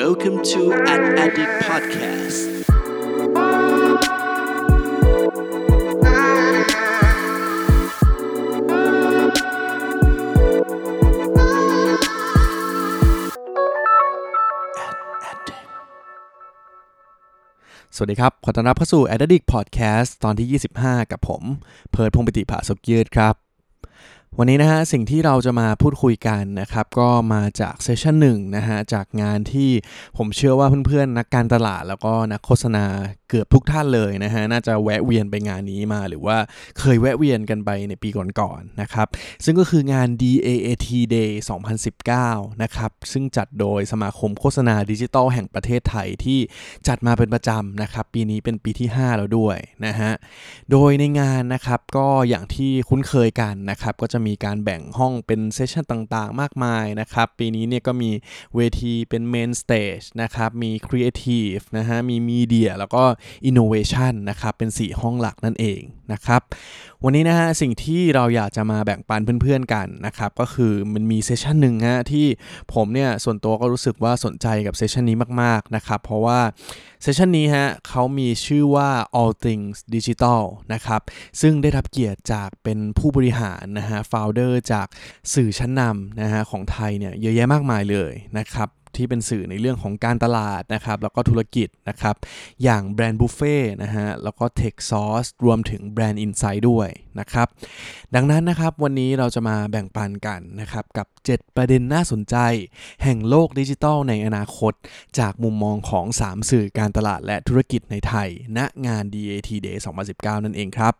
Welcome to Ad Addict Podcast สวัสดีครับ ขอต้อนรับเข้าสู่ a d d i c t Podcast ตอนที่ 25 กับผม เพิร์ดพงศ์ปิติภาสุกยืดครับ วันนี้นะฮะสิ่งที่เราจะมาพูดคุยกันนะครับก็มาจากเซสชันหนึ่งนะฮะจากงานที่ผมเชื่อว่าเพื่อนๆ นักการตลาดแล้วก็นักโฆษณาเกือบทุกท่านเลยนะฮะน่าจะแวะเวียนไปงานนี้มาหรือว่าเคยแวะเวียนกันไปในปีก่อนๆนะครับซึ่งก็คืองาน DAAT Day 2019 นะครับซึ่งจัดโดยสมาคมโฆษณาดิจิทัลแห่งประเทศไทยที่จัดมาเป็นประจำนะครับปีนี้เป็นปีที่ 5 แล้วด้วยนะฮะโดยในงานนะครับก็อย่างที่คุ้นเคยกันนะครับก็จะมีการแบ่งห้องเป็นเซสชันต่างๆ มากมายนะครับ ปีนี้เนี่ยก็มีเวทีเป็น main stage นะครับ มีครีเอทีฟนะฮะ มี media แล้วก็อินโนเวชันนะครับ เป็น 4 ห้องหลักนั่นเองนะครับ วันนี้นะฮะสิ่งที่เราอยากจะมาแบ่งปันเพื่อนๆกันนะครับ ก็คือมันมี session หนึ่งฮะที่ผมเนี่ยส่วนตัวก็รู้สึกว่าสนใจกับ session นี้มากๆนะครับ เพราะว่า session นี้ฮะเขามีชื่อว่า all things digital นะครับ ซึ่งได้รับเกียรติจากเป็นผู้บริหารนะฮะ founder จากสื่อชั้นนำนะฮะของไทยเนี่ยเยอะแยะมากมายเลยนะครับ ที่เป็นสื่อในเรื่องของการตลาดนะครับ แล้วก็ธุรกิจนะครับ อย่างแบรนด์บุฟเฟ่นะฮะ แล้วก็ Tech Sauce รวมถึงแบรนด์ Insight ด้วยนะครับ ดังนั้นนะครับวันนี้เราจะมาแบ่งปันกันนะครับกับ 7 ประเด็นน่าสนใจ แห่งโลกดิจิทัลในอนาคต จากมุมมองของ 3 สื่อการตลาดและธุรกิจในไทย ณงาน DAT Day 2019 นั่นเองครับ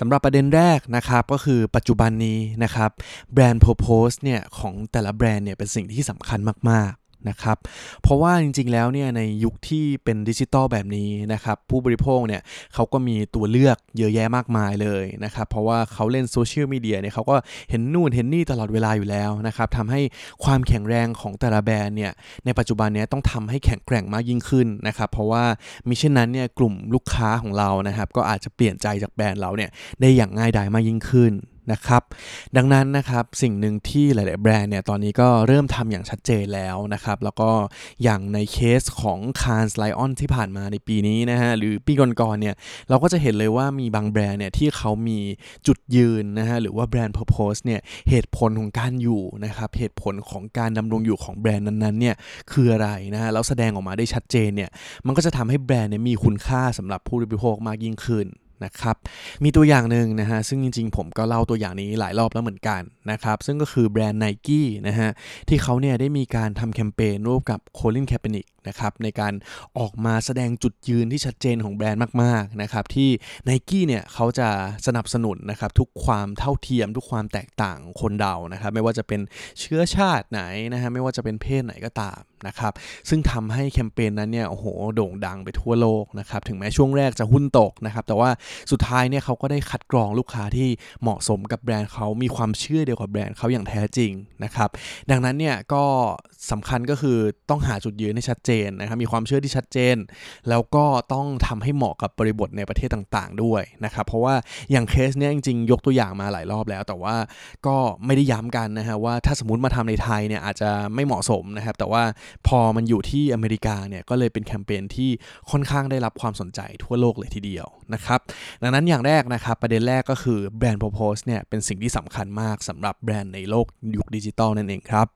สำหรับประเด็นแรกนะครับก็คือปัจจุบันนี้นะครับแบรนด์ Purpose เนี่ยของแต่ละแบรนด์เนี่ยเป็นสิ่งที่สำคัญมาก นะครับ เพราะว่าจริงๆแล้วเนี่ยในยุคที่เป็นดิจิตอลแบบนี้นะครับ ผู้บริโภคเนี่ยเขาก็มีตัวเลือกเยอะแยะมากมายเลยนะครับ เพราะว่าเขาเล่นโซเชียลมีเดียเนี่ยเขาก็เห็นนู่นเห็นนี่ตลอดเวลาอยู่แล้วนะครับทำให้ความแข็งแรงของแต่ละแบรนด์เนี่ยในปัจจุบันเนี้ยต้องทำให้แข็งแกร่งมากยิ่งขึ้นนะครับ เพราะว่ามิเช่นนั้นเนี่ยกลุ่มลูกค้าของเรานะครับ ก็อาจจะเปลี่ยนใจจากแบรนด์เราเนี่ยได้อย่างง่ายดายมากยิ่งขึ้น นะครับ ดังนั้นนะครับสิ่งหนึ่งที่หลาย ๆ แบรนด์เนี่ยตอนนี้ก็เริ่มทำอย่างชัดเจนแล้วนะครับ แล้วก็อย่างในเคสของ c a n s Lion ที่ผ่านมาในปีนี้นะฮะหรือปีก่อน ๆ เนี่ยเราก็จะเห็นเลยว่ามีบางแบรนด์เนี่ยที่เขามีจุดยืนนะฮะหรือว่าแบรนด์ Purpose เนี่ยเหตุผลของการอยู่นะครับเหตุผลของการดำรงอยู่ของแบรนด์นั้น ๆ เนี่ยคืออะไรนะฮะแล้วแสดงออกมาได้ชัดเจนเนี่ยมันก็จะทำให้แบรนด์เนี่ยมีคุณค่าสำหรับผู้บริโภคมากยิ่งขึ้น นะครับ มีตัวอย่างหนึ่งนะฮะ ซึ่งจริงๆ ผมก็เล่าตัวอย่างนี้หลายรอบแล้วเหมือนกันนะครับ ซึ่งก็คือแบรนด์ Nike นะฮะ ที่เขาเนี่ยได้มีการทำแคมเปญร่วมกับโคลินแคปเปนิกนะครับในการออกมาแสดงจุดยืนที่ชัดเจนของแบรนด์มากๆนะครับที่ n i กี้เนี่ยเขาจะสนับสนุนนะครับทุกความเท่าเทียม ทุกความแตกต่างของคนเรานะครับไม่ว่าจะเป็นเชื้อชาติไหนนะฮะไม่ว่าจะเป็นเพศไหนก็ตาม นะครับ ซึ่งทำให้แคมเปญนั้นเนี่ยโอ้โหโด่งดังไปทั่วโลกนะครับ ถึงแม้ช่วงแรกจะหุ้นตกนะครับ แต่ว่าสุดท้ายเนี่ยเขาก็ได้คัดกรองลูกค้าที่เหมาะสมกับแบรนด์เขามีความเชื่อเดียวกับแบรนด์เขาอย่างแท้จริงนะครับ ดังนั้นเนี่ยก็ สำคัญก็คือต้องหาจุดยืนให้ชัดเจนนะครับมีความเชื่อที่ชัดเจน แล้วก็ต้องทำให้เหมาะกับบริบทในประเทศต่างๆ ด้วยนะครับเพราะว่าอย่างเคสเนี้ยจริงๆ ยกตัวอย่างมาหลายรอบแล้ว แต่ว่าก็ไม่ได้ย้ำกันนะฮะว่าถ้าสมมติมาทำในไทยเนี่ยอาจจะไม่เหมาะสมนะครับแต่ว่าพอมันอยู่ที่อเมริกาเนี่ยก็เลยเป็นแคมเปญที่ค่อนข้างได้รับความสนใจทั่วโลกเลยทีเดียวนะครับดังนั้นอย่างแรกนะครับประเด็นแรกก็คือแบรนด์ Purpose เนี่ยเป็นสิ่งที่สำคัญมากสำหรับแบรนด์ในโลกยุคดิจิตอลนั่นเองครับ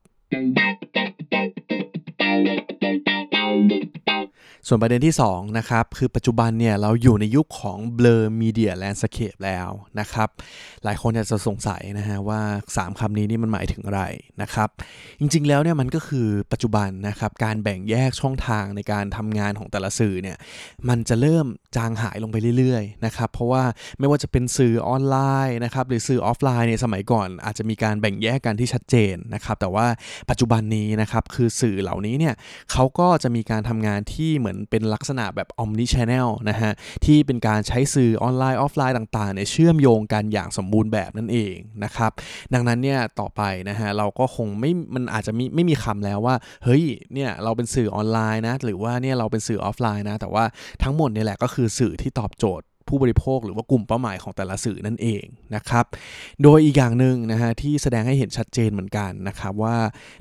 ส่วนประเด็นที่2นะครับคือปัจจุบันเนี่ยเราอยู่ในยุคของ blur media landscape แล้วนะครับหลายคนอาจจะสงสัยนะฮะว่า 3คำนี้นี่มันหมายถึงอะไรนะครับจริงๆแล้วเนี่ยมันก็คือปัจจุบันนะครับการแบ่งแยกช่องทางในการทำงานของแต่ละสื่อเนี่ยมันจะเริ่มจางหายลงไปเรื่อยๆนะครับเพราะว่าไม่ว่าจะเป็นสื่อออนไลน์นะครับหรือสื่อออฟไลน์ในสมัยก่อน อาจจะมีการแบ่งแยกกันที่ชัดเจนนะครับแต่ว่าปัจจุบันนี้นะครับคือสื่อเหล่านี้เนี่ยเขาก็จะมีการทำงานที่เหมือนเป็นลักษณะแบบ omni channel นะฮะ ที่เป็นการใช้สื่อออนไลน์ออฟไลน์ต่างๆเนี่ยเชื่อมโยงกันอย่างสมบูรณ์แบบนั่นเองนะครับ ดังนั้นเนี่ยต่อไปนะฮะเราก็คงไม่มันอาจจะไม่ไม่มีคำแล้วว่า เฮ้ยเนี่ยเราเป็นสื่อออนไลน์นะ หรือว่าเนี่ยเราเป็นสื่อออฟไลน์นะ แต่ว่าทั้งหมดเนี่ยแหละก็คือสื่อที่ตอบโจทย์ ผู้บริโภคหรือว่ากลุ่มเป้าหมายของแต่ละสื่อนั่นเองนะครับ โดยอีกอย่างหนึ่งนะฮะที่แสดงให้เห็นชัดเจนเหมือนกันนะครับว่า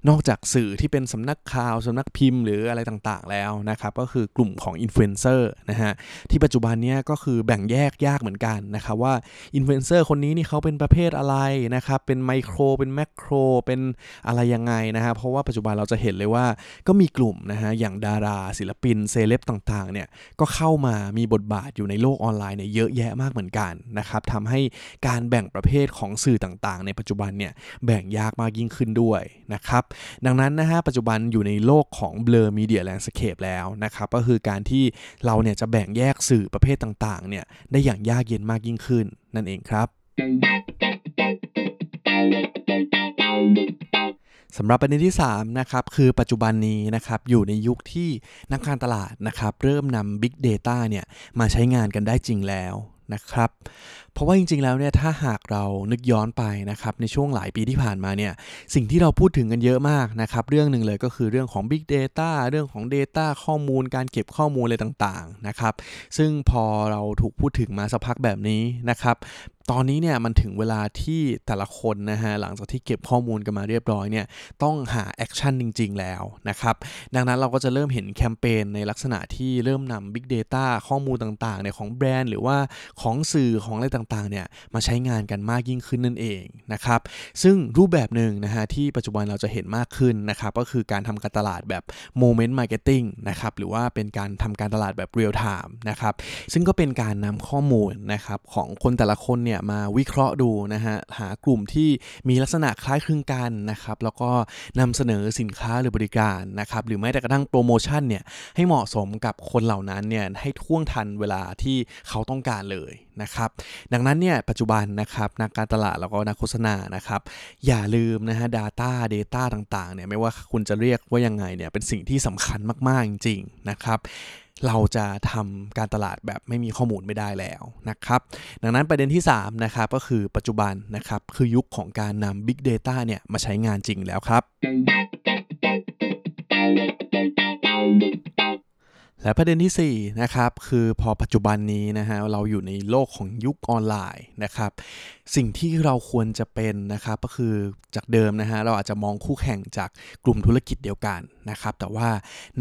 นอกจากสื่อที่เป็นสำนักข่าวสำนักพิมพ์หรืออะไรต่างๆแล้วนะครับก็คือกลุ่มของอินฟลูเอนเซอร์นะฮะที่ปัจจุบันนี้ก็คือแบ่งแยกยากเหมือนกันนะครับว่าอินฟลูเอนเซอร์คนนี้นี่เขาเป็นประเภทอะไรนะครับเป็นไมโครเป็น macro เป็นอะไรยังไงนะฮะเพราะว่าปัจจุบันเราจะเห็นเลยว่าก็มีกลุ่มนะฮะอย่างดาราศิลปินเซเลบต่างๆเนี่ยก็เข้ามามีบทบาทอยู่ในโลกออนไลน์เนี่ยเยอะแยะมากเหมือนกันนะครับทำให้การแบ่งประเภทของสื่อต่างๆ ในปัจจุบันเนี่ยแบ่งยากมากยิ่งขึ้นด้วยนะครับดังนั้นนะฮะปัจจุบันอยู่ในโลกของเบลอมีเดียแลนด์สเคปแล้วนะครับก็คือการที่เราเนี่ยจะแบ่งแยกสื่อประเภทต่างๆเนี่ยได้อย่างยากเย็นมากยิ่งขึ้นนั่นเองครับ สำหรับประเด็นที่3นะครับคือปัจจุบันนี้นะครับอยู่ในยุคที่นักการตลาดนะครับเริ่มนำ Big Data เนี่ยมาใช้งานกันได้จริงแล้วนะครับ เพราะว่าจริงๆแล้วเนี่ยถ้าหากเรานึกย้อนไปนะครับในช่วงหลายปีที่ผ่านมาเนี่ยสิ่งที่เราพูดถึงกันเยอะมากนะครับเรื่องหนึ่งเลยก็คือเรื่องของ Big Data เรื่องของ Data ข้อมูล การเก็บข้อมูลอะไรต่างๆนะครับซึ่งพอเราถูกพูดถึงมาสักพักแบบนี้นะครับตอนนี้เนี่ยมันถึงเวลาที่แต่ละคนนะฮะหลังจากที่เก็บข้อมูลกันมาเรียบร้อยเนี่ยต้องหา action จริง ๆ แล้วนะครับดังนั้นเราก็จะเริ่มเห็นแคมเปญในลักษณะที่เริ่มนำ Big Data ข้อมูลต่างๆเนี่ยของแบรนด์หรือว่าของสื่อของอะไรต่างๆเนี่ยมาใช้งานกันมากยิ่งขึ้นนั่นเองนะครับซึ่งรูปแบบหนึ่งนะฮะที่ปัจจุบันเราจะเห็นมากขึ้นนะครับก็คือการทำการตลาดแบบ Moment Marketing นะครับหรือว่าเป็นการทำการตลาดแบบ Real Time นะครับซึ่งก็เป็นการนำข้อมูลนะครับของคนแต่ละคนเนี่ยมาวิเคราะห์ดูนะฮะหากลุ่มที่มีลักษณะคล้ายคลึงกันนะครับแล้วก็นำเสนอสินค้าหรือบริการนะครับหรือแม้แต่กระทั่งโปรโมชั่นเนี่ยให้เหมาะสมกับคนเหล่านั้นเนี่ยให้ท่วงทันเวลาที่เขาต้องการเลยนะครับดังนั้นเนี่ยปัจจุบันนะครับนักการตลาดแล้วก็นักโฆษณานะครับอย่าลืมนะฮะ Data Data ต่างๆเนี่ยไม่ว่าคุณจะเรียกว่ายังไงเนี่ยเป็นสิ่งที่สำคัญมากๆจริงๆนะครับเราจะทำการตลาดแบบไม่มีข้อมูลไม่ได้แล้วนะครับ ดังนั้นประเด็นที่3นะครับก็คือปัจจุบันนะครับคือยุคของการนำ Big Data เนี่ยมาใช้งานจริงแล้วครับ และประเด็นที่4นะครับคือพอปัจจุบันนี้นะฮะเราอยู่ในโลกของยุคออนไลน์นะครับ สิ่งที่เราควรจะเป็นนะครับก็คือจากเดิมนะฮะเราอาจจะมองคู่แข่งจากกลุ่มธุรกิจเดียวกันนะครับ แต่ว่า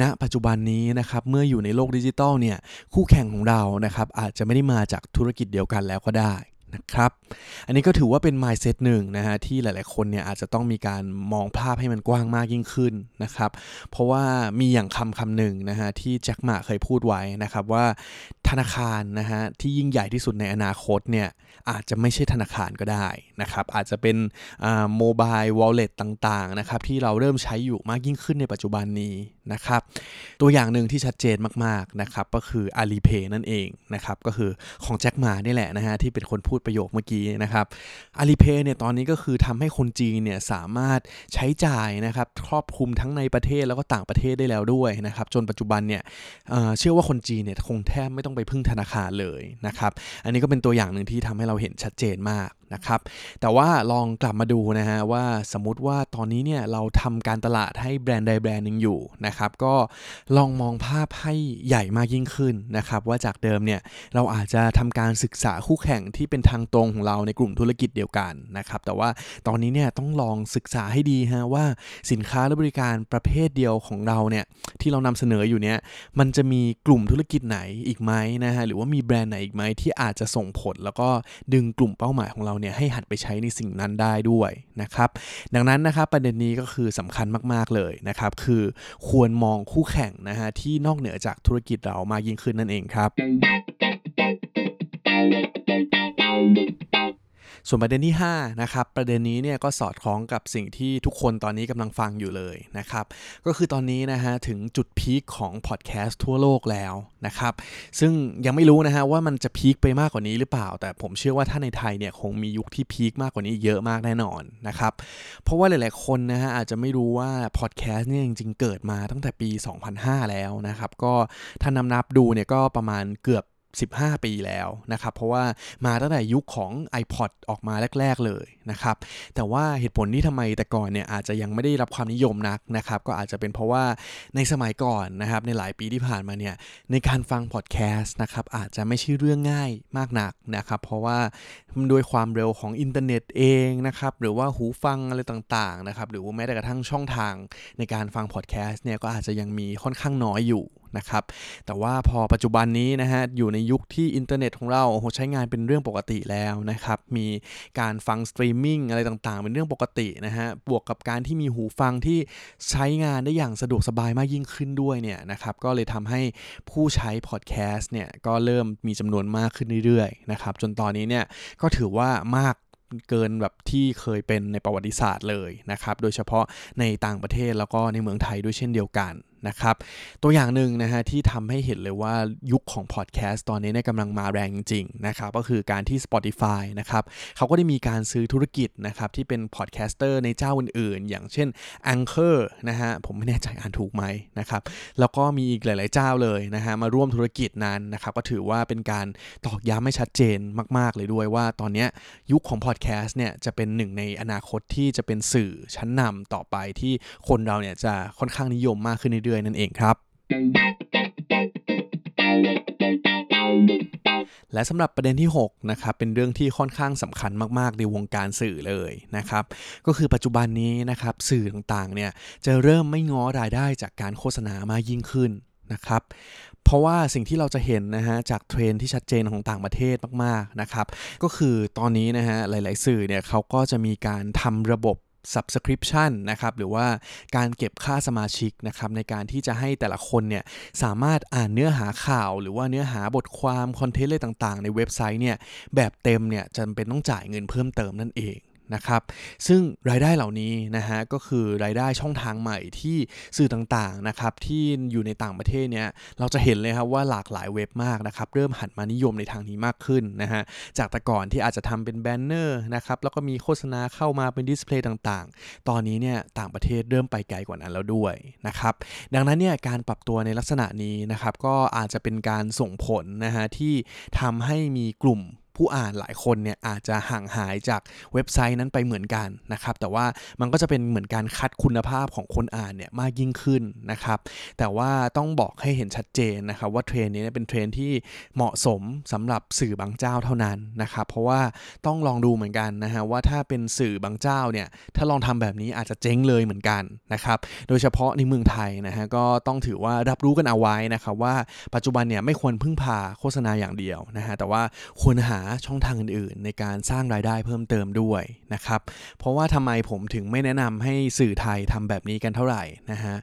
ณปัจจุบันนี้นะครับเมื่ออยู่ในโลกดิจิตอลเนี่ยคู่แข่งของเรานะครับอาจจะไม่ได้มาจากธุรกิจเดียวกันแล้วก็ได้ นะครับ อันนี้ก็ถือว่าเป็น mindset หนึ่งนะฮะที่หลาย ๆ คนเนี่ยอาจจะต้องมีการมองภาพให้มันกว้างมากยิ่งขึ้นนะครับ เพราะว่ามีอย่างคำคำหนึ่งนะฮะที่แจ็คหมาเคยพูดไว้นะครับว่าธนาคารนะฮะที่ยิ่งใหญ่ที่สุดในอนาคตเนี่ยอาจจะไม่ใช่ธนาคารก็ได้นะครับอาจจะเป็นโมบายวอลเล็ตต่าง ๆ นะครับที่เราเริ่มใช้อยู่มากยิ่งขึ้นในปัจจุบันนี้นะครับตัวอย่างหนึ่งที่ชัดเจนมาก ๆ นะครับก็คือ Alipay นั่นเองนะครับก็คือของแจ็คหมานี่แหละนะฮะที่เป็นคนพูดประโยคเมื่อกี้นะครับอาลีเพย์เนี่ยตอนนี้ก็คือทำให้คนจีนเนี่ยสามารถใช้จ่ายนะครับครอบคลุมทั้งในประเทศแล้วก็ต่างประเทศได้แล้วด้วยนะครับจนปัจจุบันเนี่ยเเชื่อว่าคนจีนเนี่ยคงแทบไม่ต้องไปพึ่งธนาคารเลยนะครับอันนี้ก็เป็นตัวอย่างหนึ่งที่ทำให้เราเห็นชัดเจนมาก นะครับ แต่ว่าลองกลับมาดูนะฮะว่าสมมติว่าตอนนี้เนี่ยเราทำการตลาดให้แบรนด์ใดแบรนด์หนึ่งอยู่นะครับ ก็ลองมองภาพให้ใหญ่มากยิ่งขึ้นนะครับ ว่าจากเดิมเนี่ยเราอาจจะทำการศึกษาคู่แข่งที่เป็นทางตรงของเราในกลุ่มธุรกิจเดียวกันนะครับ แต่ว่าตอนนี้เนี่ยต้องลองศึกษาให้ดีฮะว่าสินค้าและบริการประเภทเดียวของเราเนี่ยที่เรานำเสนออยู่เนี่ยมันจะมีกลุ่มธุรกิจไหนอีกไหมนะฮะหรือว่ามีแบรนด์ไหนอีกไหมที่อาจจะส่งผล แล้วก็ดึงกลุ่มเป้าหมายของเราเนี่ยให้หัดไปใช้ในสิ่งนั้นได้ด้วยนะครับ ดังนั้นนะครับประเด็นนี้ก็คือสำคัญมากๆเลยนะครับ คือควรมองคู่แข่งนะฮะที่นอกเหนือจากธุรกิจเรามากยิ่งขึ้นนั่นเองครับ ส่วนประเด็นที่5นะครับประเด็นนี้เนี่ยก็สอดคล้องกับสิ่งที่ทุกคนตอนนี้กำลังฟังอยู่เลยนะครับก็คือตอนนี้นะฮะถึงจุดพีคของพอดแคสต์ทั่วโลกแล้วนะครับซึ่งยังไม่รู้นะฮะว่ามันจะพีคไปมากกว่านี้หรือเปล่า แต่ผมเชื่อว่าถ้าในไทยเนี่ยคงมียุคที่พีคมากกว่านี้เยอะมากแน่นอนนะครับเพราะว่าหลาย ๆ คนนะฮะอาจจะไม่รู้ว่าพอดแคสต์เนี่ยจริง ๆ เกิดมาตั้งแต่ปี 2005 แล้วนะครับก็ถ้านำนับดูเนี่ยก็ประมาณเกือบ 15 ปีแล้วนะครับ เพราะว่ามาตั้งแต่ยุคของ iPod ออกมาแรก ๆ เลยนะครับ แต่ว่าเหตุผลที่ทำไมแต่ก่อนเนี่ยอาจจะยังไม่ได้รับความนิยมนักนะครับ ก็อาจจะเป็นเพราะว่าในสมัยก่อนนะครับ ในหลายปีที่ผ่านมาเนี่ยในการฟังพอดแคสต์นะครับอาจจะไม่ใช่เรื่องง่ายมากนักนะครับ เพราะว่าด้วยความเร็วของอินเทอร์เน็ตเองนะครับ หรือว่าหูฟังอะไรต่างๆนะครับ หรือว่าแม้แต่กระทั่งช่องทางในการฟังพอดแคสต์เนี่ยก็อาจจะยังมีค่อนข้างน้อยอยู่ นะครับ แต่ว่าพอปัจจุบันนี้นะฮะอยู่ในยุคที่อินเทอร์เน็ตของเราโอ้โหใช้งานเป็นเรื่องปกติแล้วนะครับ มีการฟังสตรีมมิ่งอะไรต่างๆ เป็นเรื่องปกตินะฮะบวกกับการที่มีหูฟังที่ใช้งานได้อย่างสะดวกสบายมากยิ่งขึ้นด้วยเนี่ยนะครับก็เลยทำให้ผู้ใช้พอดแคสต์เนี่ยก็เริ่มมีจำนวนมากขึ้นเรื่อยๆนะครับจนตอนนี้เนี่ยก็ถือว่ามากเกินแบบที่เคยเป็นในประวัติศาสตร์เลยนะครับ โดยเฉพาะในต่างประเทศแล้วก็ในเมืองไทยด้วยเช่นเดียวกัน นะครับ ตัวอย่างหนึ่งนะฮะที่ทำให้เห็นเลยว่ายุคของพอดแคสต์ตอนนี้เนี่ยกำลังมาแรงจริงๆนะครับก็คือการที่ Spotify นะครับเขาก็ได้มีการซื้อธุรกิจนะครับที่เป็น podcaster ในเจ้าอื่นๆ อย่างเช่น Anchor นะฮะผมไม่แน่ใจอ่านถูกไหมนะครับแล้วก็มีอีกหลาย ๆ เจ้าเลยนะฮะมาร่วมธุรกิจนั้นนะครับก็ถือว่าเป็นการตอกย้ำให้ชัดเจนมาก ๆ เลยด้วยว่าตอนนี้ยุคของพอดแคสต์เนี่ยจะเป็นหนึ่งในอนาคตที่จะเป็นสื่อชั้นนำต่อไปที่คนเราเนี่ยจะค่อนข้างนิยมมากขึ้นเรื่อยๆ นั่นเองครับ และสำหรับประเด็นที่ 6 นะครับ เป็นเรื่องที่ค่อนข้างสำคัญมาก ๆ ในวงการสื่อเลยนะครับ ก็คือปัจจุบันนี้นะครับ สื่อต่างๆ เนี่ย จะเริ่มไม่ง้อรายได้จากการโฆษณามากยิ่งขึ้นนะครับเพราะว่าสิ่งที่เราจะเห็นนะฮะจากเทรนที่ชัดเจนของต่างประเทศมากๆนะครับ ก็คือตอนนี้นะฮะหลาย ๆ สื่อเนี่ยเขาก็จะมีการทำระบบ subscription นะครับหรือว่าการเก็บค่าสมาชิกนะครับในการที่จะให้แต่ละคนเนี่ยสามารถอ่านเนื้อหาข่าว หรือว่าเนื้อหาบทความคอนเทนต์อะไรต่างๆ ในเว็บไซต์เนี่ยแบบเต็มเนี่ยจำเป็นต้องจ่ายเงินเพิ่มเติมนั่นเอง นะครับ ซึ่งรายได้เหล่านี้นะฮะก็คือรายได้ช่องทางใหม่ที่สื่อต่างๆนะครับที่อยู่ในต่างประเทศเนี่ยเราจะเห็นเลยครับว่าหลากหลายเว็บมากนะครับเริ่มหันมานิยมในทางนี้มากขึ้นนะฮะจากแต่ก่อนที่อาจจะทำเป็น banner นะครับแล้วก็มีโฆษณาเข้ามาเป็น display ต่างๆ ตอนนี้เนี่ยต่างประเทศเริ่มไปไกลกว่านั้นแล้วด้วยนะครับดังนั้นเนี่ยการปรับตัวในลักษณะนี้นะครับก็อาจจะเป็นการส่งผลนะฮะที่ทำให้มีกลุ่ม ผู้อ่านหลายคนเนี่ยอาจจะห่างหายจากเว็บไซต์นั้นไปเหมือนกันนะครับ แต่ว่ามันก็จะเป็นเหมือนการคัดคุณภาพของคนอ่านเนี่ยมากยิ่งขึ้นนะครับ แต่ว่าต้องบอกให้เห็นชัดเจนนะครับว่าเทรนนี้เป็นเทรนที่เหมาะสมสำหรับสื่อบางเจ้าเท่านั้นนะครับ เพราะว่าต้องลองดูเหมือนกันนะฮะว่าถ้าเป็นสื่อบางเจ้าเนี่ยถ้าลองทำแบบนี้อาจจะเจ๊งเลยเหมือนกันนะครับ โดยเฉพาะในเมืองไทยนะฮะก็ต้องถือว่ารับรู้กันเอาไว้นะครับว่าปัจจุบันเนี่ยไม่ควรพึ่งพาโฆษณาอย่างเดียวนะฮะแต่ว่าควรหาช่องทางอื่นๆ ในการสร้างรายได้เพิ่มเติมด้วยนะครับ เพราะว่าทำไมผมถึงไม่แนะนำให้สื่อไทยทำแบบนี้กันเท่าไหร่นะฮะ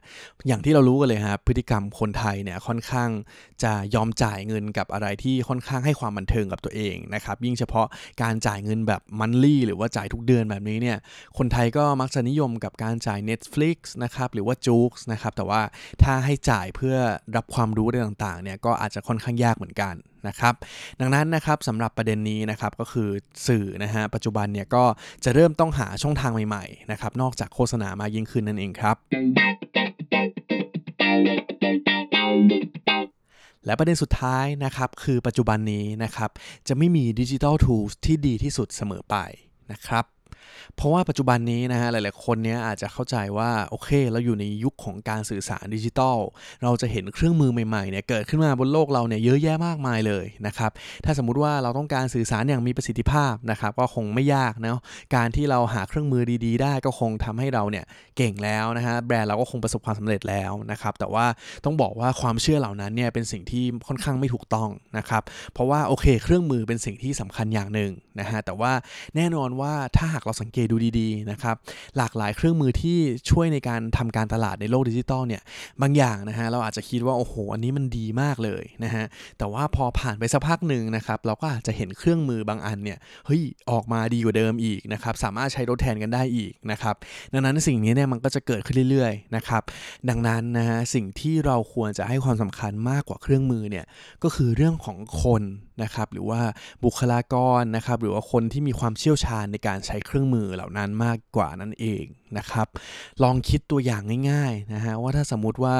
อย่างที่เรารู้กันเลยครับพฤติกรรมคนไทยเนี่ยค่อนข้างจะยอมจ่ายเงินกับอะไรที่ค่อนข้างให้ความบันเทิงกับตัวเองนะครับ ยิ่งเฉพาะการจ่ายเงินแบบมันลี่หรือว่าจ่ายทุกเดือนแบบนี้เนี่ย คนไทยก็มักจะนิยมกับการจ่าย Netflix นะครับหรือว่าจู๊กนะครับ แต่ว่าถ้าให้จ่ายเพื่อรับความรู้อะไรต่างๆเนี่ยก็อาจจะค่อนข้างยากเหมือนกัน นะครับดังนั้นนะครับสำหรับประเด็นนี้นะครับก็คือสื่อนะฮะปัจจุบันเนี่ยก็จะเริ่มต้องหาช่องทางใหม่ๆนะครับนอกจากโฆษณามายิ่งขึ้นนั่นเองครับและประเด็นสุดท้ายนะครับคือปัจจุบันนี้นะครับจะไม่มีดิจิทัลทูสที่ดีที่สุดเสมอไปนะครับ เพราะว่าปัจจุบันนี้นะฮะหลาย ๆ คนเนี้ยอาจจะเข้าใจว่าโอเค เราอยู่ในยุคของการสื่อสารดิจิทัล เราจะเห็นเครื่องมือใหม่ ๆ เนี่ยเกิดขึ้นมาบนโลกเราเนี่ยเยอะแยะมากมายเลยนะครับ ถ้าสมมุติว่าเราต้องการสื่อสารอย่างมีประสิทธิภาพนะครับก็คงไม่ยากนะการที่เราหาเครื่องมือดี ๆ ได้ก็คงทำให้เราเนี่ยเก่งแล้วนะฮะแบรนด์เราก็คงประสบความสำเร็จแล้วนะครับแต่ว่าต้องบอกว่าความเชื่อเหล่านั้นเนี่ยเป็นสิ่งที่ค่อนข้างไม่ถูกต้องนะครับเพราะว่าโอเค เครื่องมือเป็นสิ่งที่สำคัญอย่างหนึ่งนะฮะแต่ว่าแน่นอนว่าถ้าหากเราสังเกตดูดีๆนะครับหลากหลายเครื่องมือที่ช่วยในการทำการตลาดในโลกดิจิตอลเนี่ยบางอย่างนะฮะเราอาจจะคิดว่าโอ้โหอันนี้มันดีมากเลยนะฮะแต่ว่าพอผ่านไปสักพักหนึ่งนะครับเราก็อาจจะเห็นเครื่องมือบางอันเนี่ยเฮ้ยออกมาดีกว่าเดิมอีกนะครับสามารถใช้ทดแทนกันได้อีกนะครับดังนั้นสิ่งนี้เนี่ยมันก็จะเกิดขึ้นเรื่อยๆนะครับดังนั้นนะฮะสิ่งที่เราควรจะให้ความสำคัญมากกว่าเครื่องมือเนี่ยก็คือเรื่องของคนนะครับหรือว่าบุคลากรนะครับหรือว่าคนที่มีความเชี่ยวชาญในการใช้เครื่องมือเหล่านั้นมากกว่านั่นเอง นะครับ ลองคิดตัวอย่างง่ายๆนะฮะว่าถ้าสมมติว่า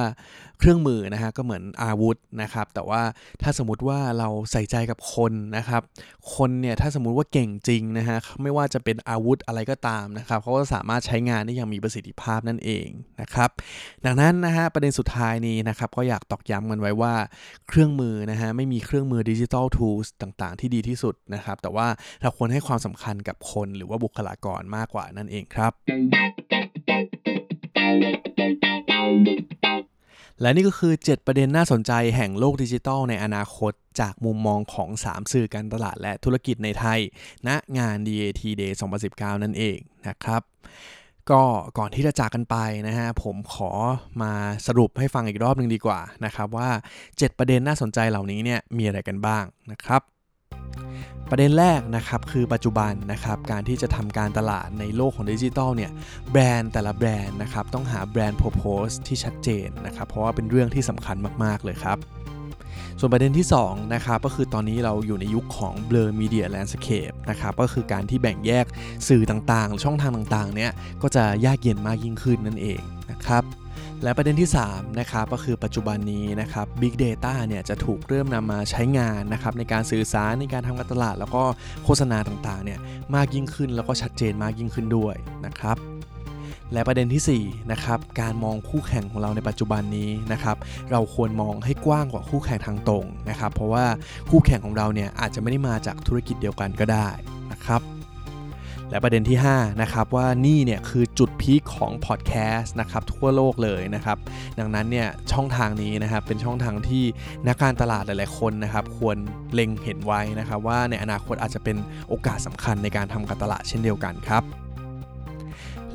เครื่องมือนะฮะก็เหมือนอาวุธนะครับ แต่ว่าถ้าสมมติว่าเราใส่ใจกับคนนะครับ คนเนี่ยถ้าสมมติว่าเก่งจริงนะฮะไม่ว่าจะเป็นอาวุธอะไรก็ตามนะครับเขาก็สามารถใช้งานได้อย่างมีประสิทธิภาพนั่นเองนะครับ ดังนั้นนะฮะประเด็นสุดท้ายนี้นะครับก็อยากตอกย้ำกันไว้ว่าเครื่องมือนะฮะไม่มีเครื่องมือดิจิทัลทูสต่างๆ ที่ดีที่สุดนะครับ แต่ว่าเราควรให้ความสำคัญกับคนหรือว่าบุคลากรมากกว่านั่นเองครับและนี่ก็คือ 7 ประเด็นน่าสนใจแห่งโลกดิจิทัลในอนาคต จากมุมมองของ 3 สื่อการตลาดและธุรกิจในไทยณงาน DAT Day 2019 นั่นเองนะครับก็ก่อนที่จะจากกันไปนะฮะผมขอมาสรุปให้ฟังอีกรอบหนึ่งดีกว่านะครับว่า 7 ประเด็นน่าสนใจเหล่านี้เนี่ยมีอะไรกันบ้างนะครับ ประเด็นแรกนะครับคือปัจจุบันนะครับการที่จะทำการตลาดในโลกของดิจิทัลเนี่ยแบรนด์แต่ละแบรนด์นะครับต้องหาแบรนด์โพโพสที่ชัดเจนนะครับเพราะว่าเป็นเรื่องที่สำคัญมาก ๆ เลยครับส่วนประเด็นที่2นะครับก็คือตอนนี้เราอยู่ในยุคของ blur media landscape นะครับก็คือการที่แบ่งแยกสื่อต่างๆ ช่องทางต่างๆ เนี่ยก็จะยากเย็นมากยิ่งขึ้นนั่นเองนะครับ และประเด็นที่3นะครับก็คือปัจจุบันนี้นะครับ Big Data เนี่ยจะถูกเริ่มนำมาใช้งานนะครับในการสื่อสารในการทำการตลาด แล้วก็โฆษณาต่างๆเนี่ยมากยิ่งขึ้นแล้วก็ชัดเจนมากยิ่งขึ้นด้วยนะครับและประเด็นที่4นะครับการมองคู่แข่งของเราในปัจจุบันนี้นะครับเราควรมองให้กว้างกว่าคู่แข่งทางตรงนะครับเพราะว่าคู่แข่งของเราเนี่ยอาจจะไม่ได้มาจากธุรกิจเดียวกันก็ได้นะครับ และประเด็นที่5นะครับว่านี่เนี่ยคือจุดพีคของพอดแคสต์นะครับทั่วโลกเลยนะครับดังนั้นเนี่ยช่องทางนี้นะครับเป็นช่องทางที่นักการตลาดหลาย ๆ คนนะครับควรเล็งเห็นไว้นะครับว่าในอนาคตอาจจะเป็นโอกาสสำคัญในการทำการตลาดเช่นเดียวกันครับ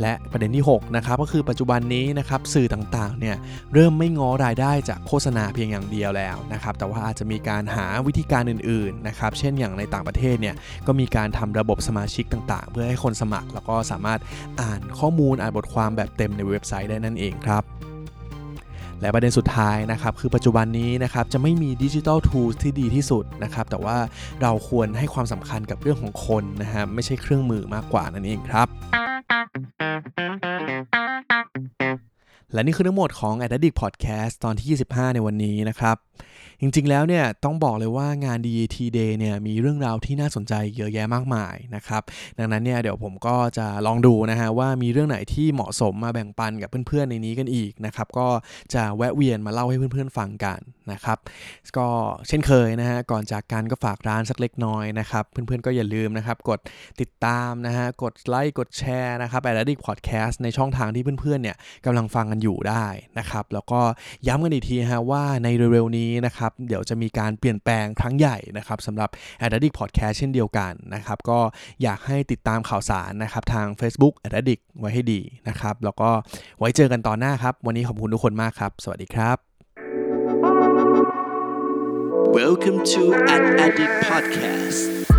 และประเด็นที่6นะครับก็คือปัจจุบันนี้นะครับสื่อต่างๆเนี่ยเริ่มไม่ง้อรายได้จากโฆษณาเพียงอย่างเดียวแล้วนะครับแต่ว่าอาจจะมีการหาวิธีการอื่นๆนะครับเช่นอย่างในต่างประเทศเนี่ยก็มีการทำระบบสมาชิกต่างๆ เพื่อให้คนสมัครแล้วก็สามารถอ่านข้อมูลอ่านบทความแบบเต็มในเว็บไซต์ได้นั่นเองครับ และประเด็นสุดท้ายนะครับคือปัจจุบันนี้นะครับจะไม่มีดิจิทัลทูสที่ดีที่สุดนะครับแต่ว่าเราควรให้ความสำคัญกับเรื่องของคนนะฮะไม่ใช่เครื่องมือมากกว่านั่นเองครับ และนี่คือทั้งหมดของ a d d i c t Podcast ตอนที่ 25 ในวันนี้นะครับ จริงๆแล้วเนี่ยต้องบอกเลยว่างาน DAT Day เนี่ยมีเรื่องราวที่น่าสนใจเยอะแยะมากมายนะครับ ดังนั้นเนี่ยเดี๋ยวผมก็จะลองดูนะฮะว่ามีเรื่องไหนที่เหมาะสมมาแบ่งปันกับเพื่อนๆในนี้กันอีกนะครับก็จะแวะเวียนมาเล่าให้เพื่อนๆฟังกันนะครับก็เช่นเคยนะฮะก่อนจากกันก็ฝากร้านสักเล็กน้อยนะครับเพื่อนๆก็อย่าลืมนะครับกดติดตามนะฮะกดไลค์กดแชร์นะครับ a d d i c t Podcast ในช่องทางที่เพื่อนๆเนี่ยกำลังฟังกันอยู่ได้นะครับ แล้วก็ย้ำกันอีกทีฮะว่าในเร็วๆนี้นะครับ เดี๋ยวจะมีการเปลี่ยนแปลงครั้งใหญ่นะครับสำหรับ a d d i c t Podcast เช่นเดียวกันนะครับ ก็อยากให้ติดตามข่าวสารนะครับทาง Facebook a d d i c t ไว้ให้ดีนะครับ แล้วก็ไว้เจอกันตอนหน้าครับ วันนี้ขอบคุณทุกคนมากครับ สวัสดีครับ Welcome to an Addict Podcast.